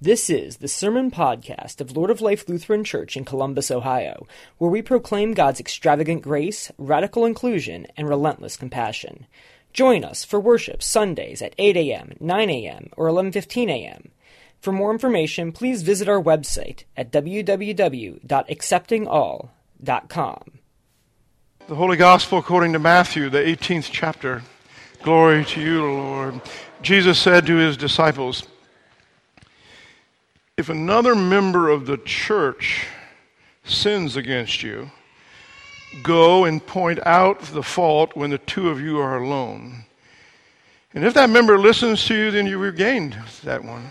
This is the Sermon Podcast of Lord of Life Lutheran Church in Columbus, Ohio, where we proclaim God's extravagant grace, radical inclusion, and relentless compassion. Join us for worship Sundays at 8 a.m., 9 a.m., or 11:15 a.m. For more information, please visit our website at www.acceptingall.com. The Holy Gospel according to Matthew, the 18th chapter. Glory to you, Lord. Jesus said to his disciples, if another member of the church sins against you, go and point out the fault when the two of you are alone. And if that member listens to you, then you regained that one.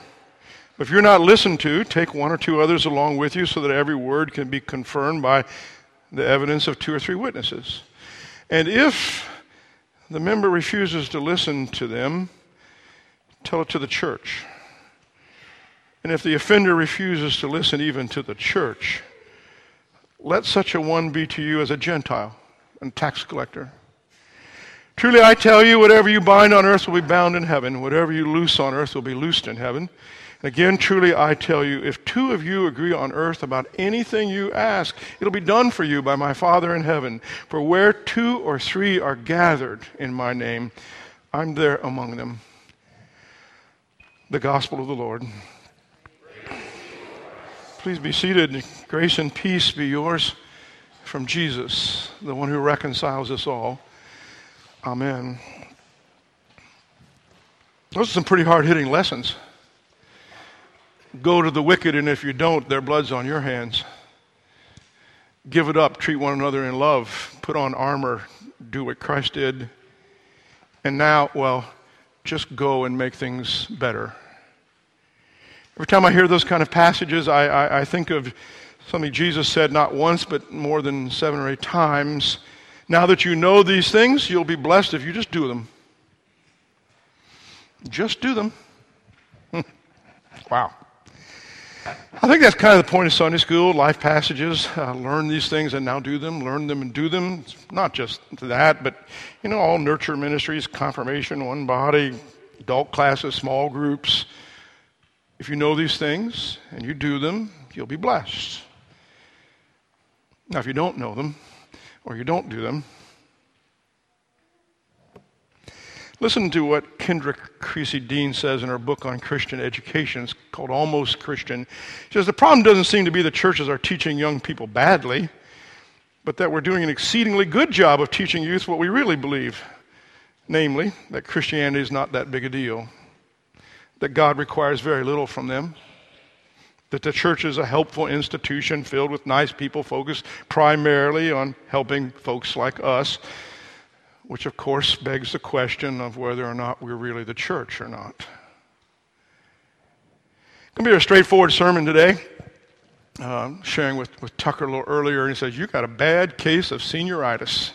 If you're not listened to, take one or two others along with you so that every word can be confirmed by the evidence of two or three witnesses. And if the member refuses to listen to them, tell it to the church. And if the offender refuses to listen even to the church, let such a one be to you as a Gentile and tax collector. Truly I tell you, whatever you bind on earth will be bound in heaven, whatever you loose on earth will be loosed in heaven. And again, truly I tell you, if two of you agree on earth about anything you ask, it'll be done for you by my Father in heaven. For where two or three are gathered in my name, I'm there among them. The gospel of the Lord. Please be seated. Grace and peace be yours from Jesus, the one who reconciles us all. Amen. Those are some pretty hard hitting lessons. Go to the wicked, and if you don't, their blood's on your hands. Give it up, treat one another in love, put on armor, do what Christ did. And now, well, just go and make things better. Every time I hear those kind of passages, I, I, I, think of something Jesus said not once, but more than seven or eight times. Now that you know these things, you'll be blessed if you just do them. Just do them. wow. I think that's kind of the point of Sunday school, life passages. Uh, learn these things and now do them. Learn them and do them. It's not just that, but, you know, all nurture ministries, confirmation, one body, adult classes, small groups. If you know these things and you do them, you'll be blessed. Now, if you don't know them or you don't do them, listen to what Kendra Creasy Dean says in her book on Christian education. It's called Almost Christian. She says, The problem doesn't seem to be the churches are teaching young people badly, but that we're doing an exceedingly good job of teaching youth what we really believe namely, that Christianity is not that big a deal that God requires very little from them, that the church is a helpful institution filled with nice people focused primarily on helping folks like us, which of course begs the question of whether or not we're really the church or not. It's going to be a straightforward sermon today. Uh, sharing with, with Tucker a little earlier, and he says, You got a bad case of senioritis.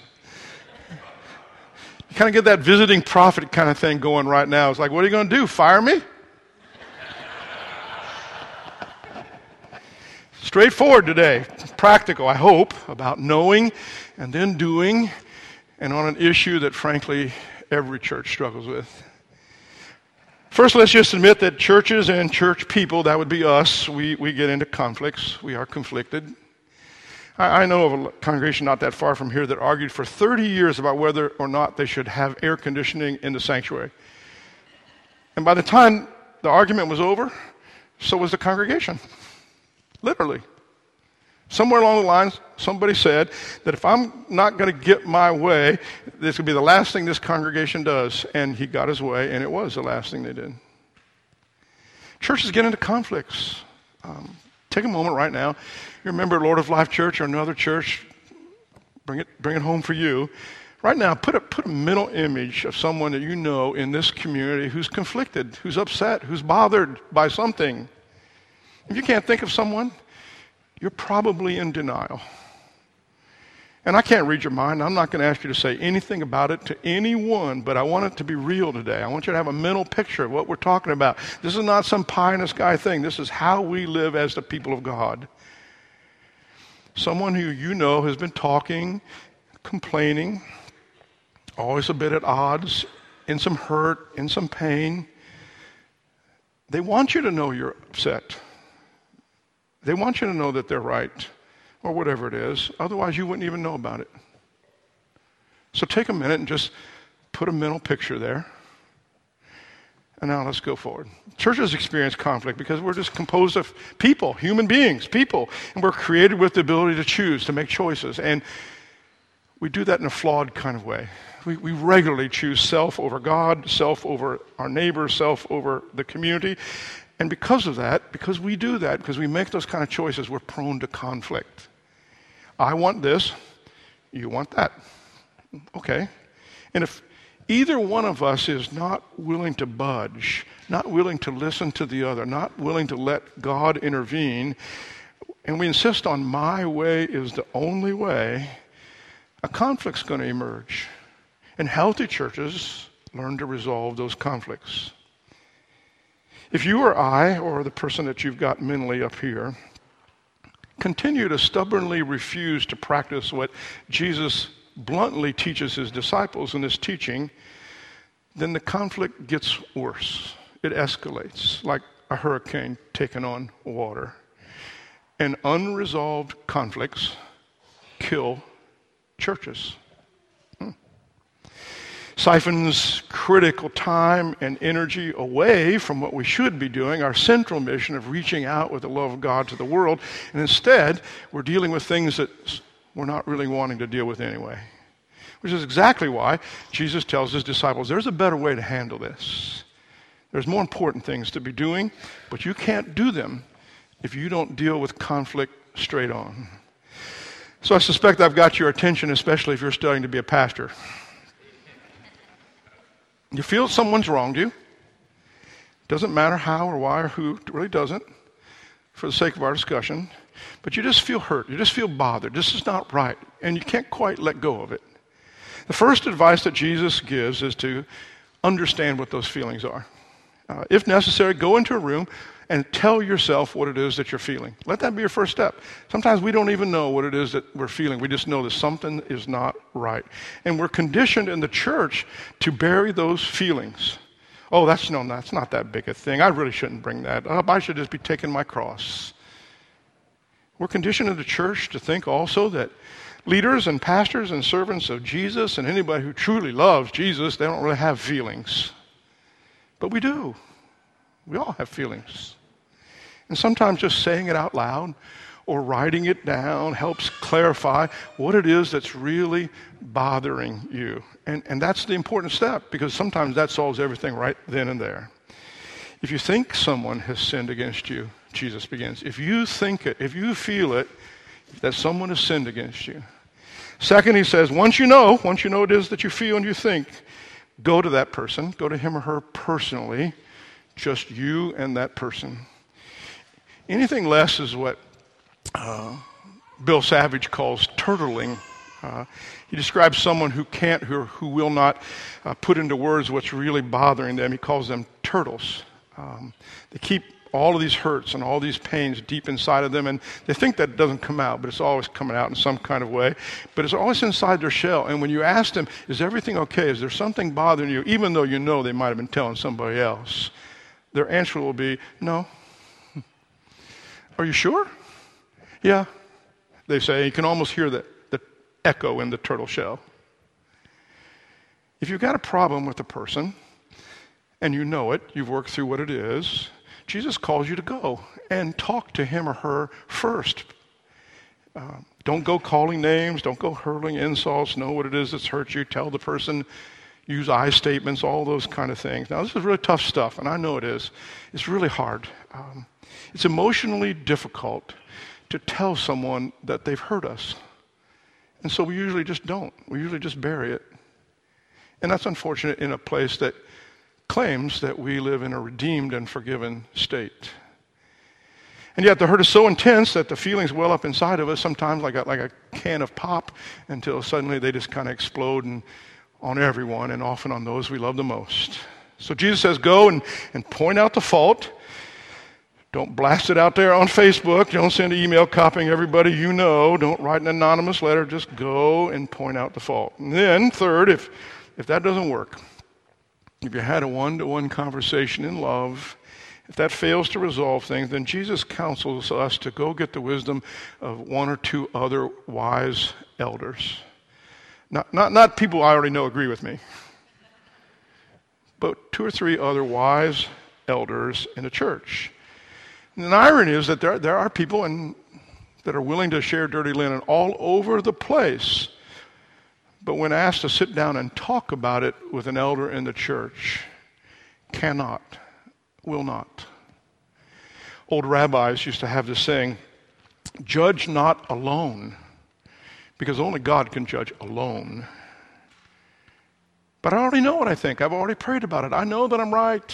you kind of get that visiting prophet kind of thing going right now. It's like, What are you going to do? Fire me? Straightforward today, practical, I hope, about knowing and then doing, and on an issue that, frankly, every church struggles with. First, let's just admit that churches and church people, that would be us, we, we get into conflicts. We are conflicted. I, I know of a congregation not that far from here that argued for 30 years about whether or not they should have air conditioning in the sanctuary. And by the time the argument was over, so was the congregation. Literally. Somewhere along the lines, somebody said that if I'm not going to get my way, this will be the last thing this congregation does. And he got his way, and it was the last thing they did. Churches get into conflicts. Um, take a moment right now. You remember Lord of Life Church or another church, bring it, bring it home for you. Right now, put a, put a mental image of someone that you know in this community who's conflicted, who's upset, who's bothered by something. If you can't think of someone, you're probably in denial. And I can't read your mind. I'm not going to ask you to say anything about it to anyone, but I want it to be real today. I want you to have a mental picture of what we're talking about. This is not some pie in the sky thing. This is how we live as the people of God. Someone who you know has been talking, complaining, always a bit at odds, in some hurt, in some pain, they want you to know you're upset. They want you to know that they're right or whatever it is. Otherwise, you wouldn't even know about it. So take a minute and just put a mental picture there. And now let's go forward. Churches experience conflict because we're just composed of people, human beings, people. And we're created with the ability to choose, to make choices. And we do that in a flawed kind of way. We, we regularly choose self over God, self over our neighbor, self over the community. And because of that, because we do that, because we make those kind of choices, we're prone to conflict. I want this, you want that. Okay. And if either one of us is not willing to budge, not willing to listen to the other, not willing to let God intervene, and we insist on my way is the only way, a conflict's going to emerge. And healthy churches learn to resolve those conflicts. If you or I, or the person that you've got mentally up here, continue to stubbornly refuse to practice what Jesus bluntly teaches his disciples in his teaching, then the conflict gets worse. It escalates like a hurricane taking on water. And unresolved conflicts kill churches. Siphons critical time and energy away from what we should be doing, our central mission of reaching out with the love of God to the world. And instead, we're dealing with things that we're not really wanting to deal with anyway. Which is exactly why Jesus tells his disciples there's a better way to handle this. There's more important things to be doing, but you can't do them if you don't deal with conflict straight on. So I suspect I've got your attention, especially if you're studying to be a pastor. You feel someone's wronged you. Doesn't matter how or why or who, it really doesn't, for the sake of our discussion. But you just feel hurt. You just feel bothered. This is not right. And you can't quite let go of it. The first advice that Jesus gives is to understand what those feelings are. Uh, if necessary, go into a room and tell yourself what it is that you're feeling. Let that be your first step. Sometimes we don't even know what it is that we're feeling. We just know that something is not right. And we're conditioned in the church to bury those feelings. Oh, that's no, that's not that big a thing. I really shouldn't bring that up. I should just be taking my cross. We're conditioned in the church to think also that leaders and pastors and servants of Jesus and anybody who truly loves Jesus, they don't really have feelings. But we do. We all have feelings. And sometimes just saying it out loud or writing it down helps clarify what it is that's really bothering you. And, and that's the important step because sometimes that solves everything right then and there. If you think someone has sinned against you, Jesus begins. If you think it, if you feel it, that someone has sinned against you. Second, he says, once you know, once you know it is that you feel and you think, go to that person, go to him or her personally, just you and that person. Anything less is what uh, Bill Savage calls turtling. Uh, he describes someone who can't, who, who will not uh, put into words what's really bothering them. He calls them turtles. Um, they keep all of these hurts and all these pains deep inside of them, and they think that it doesn't come out, but it's always coming out in some kind of way. But it's always inside their shell. And when you ask them, Is everything okay? Is there something bothering you? Even though you know they might have been telling somebody else, their answer will be, No. Are you sure? Yeah. They say, you can almost hear the, the echo in the turtle shell. If you've got a problem with a person, and you know it, you've worked through what it is, Jesus calls you to go and talk to him or her first. Uh, don't go calling names. Don't go hurling insults. Know what it is that's hurt you. Tell the person. Use I statements, all those kind of things. Now, this is really tough stuff, and I know it is. It's really hard. Um, it's emotionally difficult to tell someone that they've hurt us. And so we usually just don't. We usually just bury it. And that's unfortunate in a place that claims that we live in a redeemed and forgiven state. And yet the hurt is so intense that the feelings well up inside of us, sometimes like a, like a can of pop, until suddenly they just kind of explode and on everyone and often on those we love the most. So Jesus says, go and, and point out the fault. Don't blast it out there on Facebook. Don't send an email copying everybody you know. Don't write an anonymous letter. Just go and point out the fault. And then, third, if, if that doesn't work, if you had a one to one conversation in love if that fails to resolve things, then Jesus counsels us to go get the wisdom of one or two other wise elders. Not, not, not people I already know agree with me, but two or three other wise elders in the church. And the irony is that there, there are people in, that are willing to share dirty linen all over the place. But when asked to sit down and talk about it with an elder in the church, cannot, will not. Old rabbis used to have this saying judge not alone, because only God can judge alone. But I already know what I think. I've already prayed about it. I know that I'm right.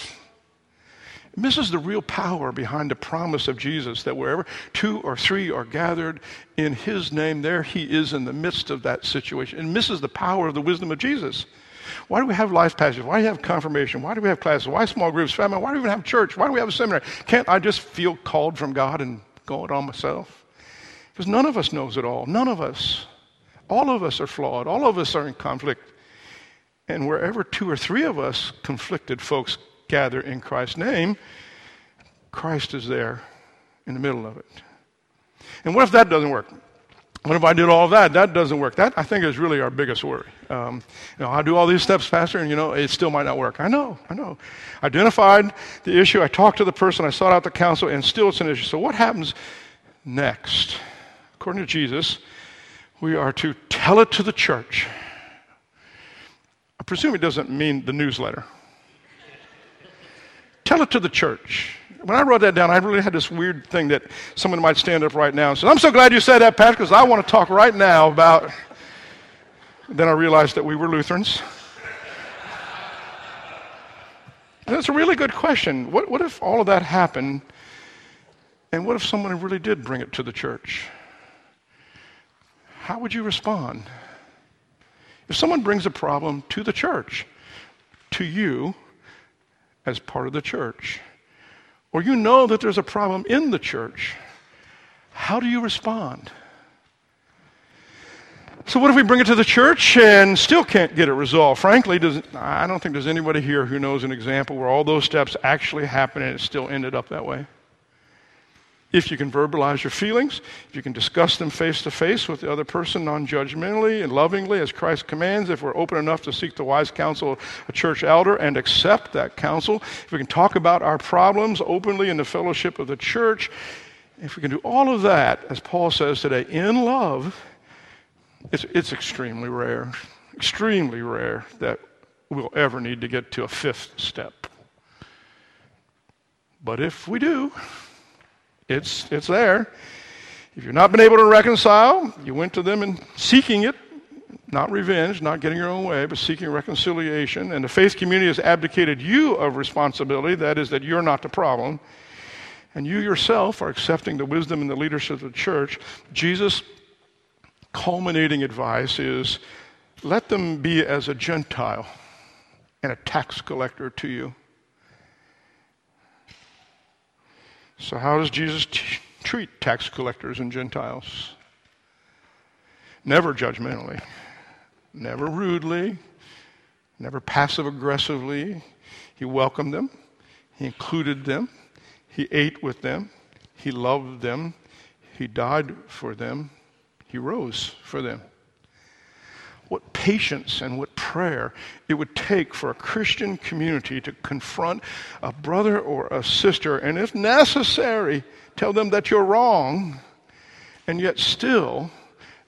It misses the real power behind the promise of Jesus that wherever two or three are gathered in his name, there he is in the midst of that situation. It misses the power of the wisdom of Jesus. Why do we have life passages? Why do we have confirmation? Why do we have classes? Why small groups, family? Why do we even have church? Why do we have a seminary? Can't I just feel called from God and go it on myself? Because none of us knows it all. None of us. All of us are flawed. All of us are in conflict. And wherever two or three of us, conflicted folks, gather in Christ's name, Christ is there in the middle of it. And what if that doesn't work? What if I did all that? That doesn't work. That, I think, is really our biggest worry. Um, you know, I do all these steps, Pastor, and, you know, it still might not work. I know, I know. Identified the issue. I talked to the person. I sought out the counsel, and still it's an issue. So what happens next? According to Jesus, we are to tell it to the church. I presume it doesn't mean the newsletter. tell it to the church when I wrote that down, I really had this weird thing that someone might stand up right now and say, I'm so glad you said that, Pastor, because I want to talk right now about. Then I realized that we were Lutherans. That's a really good question. What, what if all of that happened, and what if someone really did bring it to the church? How would you respond? If someone brings a problem to the church, to you as part of the church, or you know that there's a problem in the church, how do you respond? So, what if we bring it to the church and still can't get it resolved? Frankly, I don't think there's anybody here who knows an example where all those steps actually happened and it still ended up that way. If you can verbalize your feelings, if you can discuss them face to face with the other person non judgmentally and lovingly as Christ commands, if we're open enough to seek the wise counsel of a church elder and accept that counsel, if we can talk about our problems openly in the fellowship of the church, if we can do all of that, as Paul says today, in love, it's, it's extremely rare, extremely rare that we'll ever need to get to a fifth step. But if we do, it's, it's there. If you've not been able to reconcile, you went to them and seeking it, not revenge, not getting your own way, but seeking reconciliation. And the faith community has abdicated you of responsibility, that is, that you're not the problem. And you yourself are accepting the wisdom and the leadership of the church. Jesus' culminating advice is let them be as a Gentile and a tax collector to you. So, how does Jesus t- treat tax collectors and Gentiles? Never judgmentally, never rudely, never passive aggressively. He welcomed them, he included them, he ate with them, he loved them, he died for them, he rose for them what patience and what prayer it would take for a Christian community to confront a brother or a sister, and if necessary, tell them that you're wrong, and yet still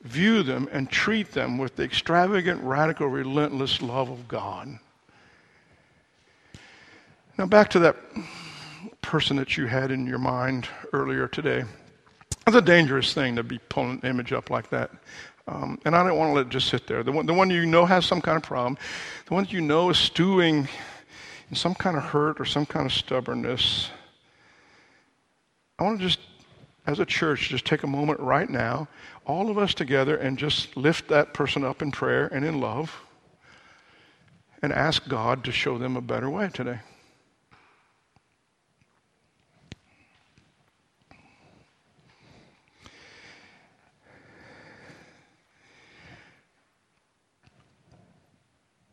view them and treat them with the extravagant, radical, relentless love of God. Now, back to that person that you had in your mind earlier today. It's a dangerous thing to be pulling an image up like that. Um, and I don't want to let it just sit there. The one, the one you know has some kind of problem, the one you know is stewing in some kind of hurt or some kind of stubbornness. I want to just, as a church, just take a moment right now, all of us together, and just lift that person up in prayer and in love and ask God to show them a better way today.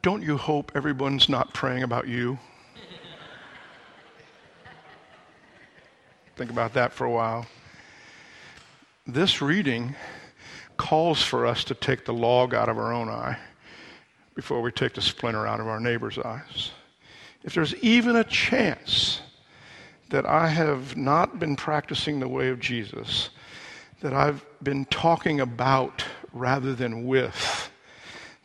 Don't you hope everyone's not praying about you? Think about that for a while. This reading calls for us to take the log out of our own eye before we take the splinter out of our neighbor's eyes. If there's even a chance that I have not been practicing the way of Jesus, that I've been talking about rather than with,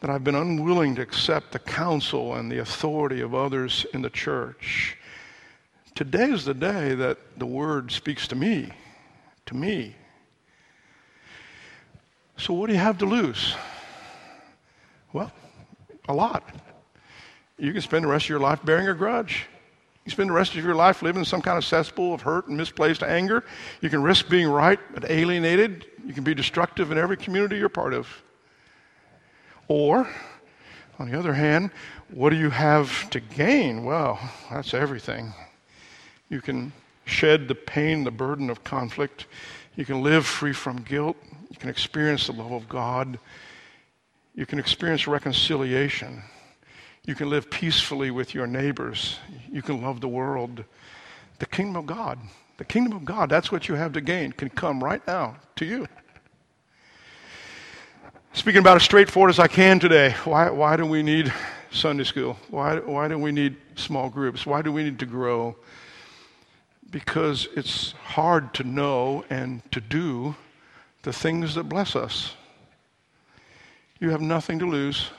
that I've been unwilling to accept the counsel and the authority of others in the church. Today is the day that the word speaks to me, to me. So, what do you have to lose? Well, a lot. You can spend the rest of your life bearing a grudge. You spend the rest of your life living in some kind of cesspool of hurt and misplaced anger. You can risk being right but alienated. You can be destructive in every community you're part of. Or, on the other hand, what do you have to gain? Well, that's everything. You can shed the pain, the burden of conflict. You can live free from guilt. You can experience the love of God. You can experience reconciliation. You can live peacefully with your neighbors. You can love the world. The kingdom of God, the kingdom of God, that's what you have to gain, can come right now to you. Speaking about as straightforward as I can today, why, why do we need Sunday school? Why, why do we need small groups? Why do we need to grow? Because it's hard to know and to do the things that bless us. You have nothing to lose.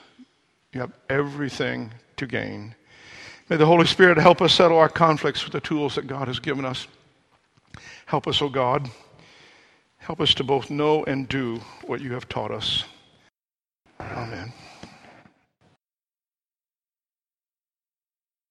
You have everything to gain. May the Holy Spirit help us settle our conflicts with the tools that God has given us. Help us, O oh God. Help us to both know and do what you have taught us. Oh, Amen.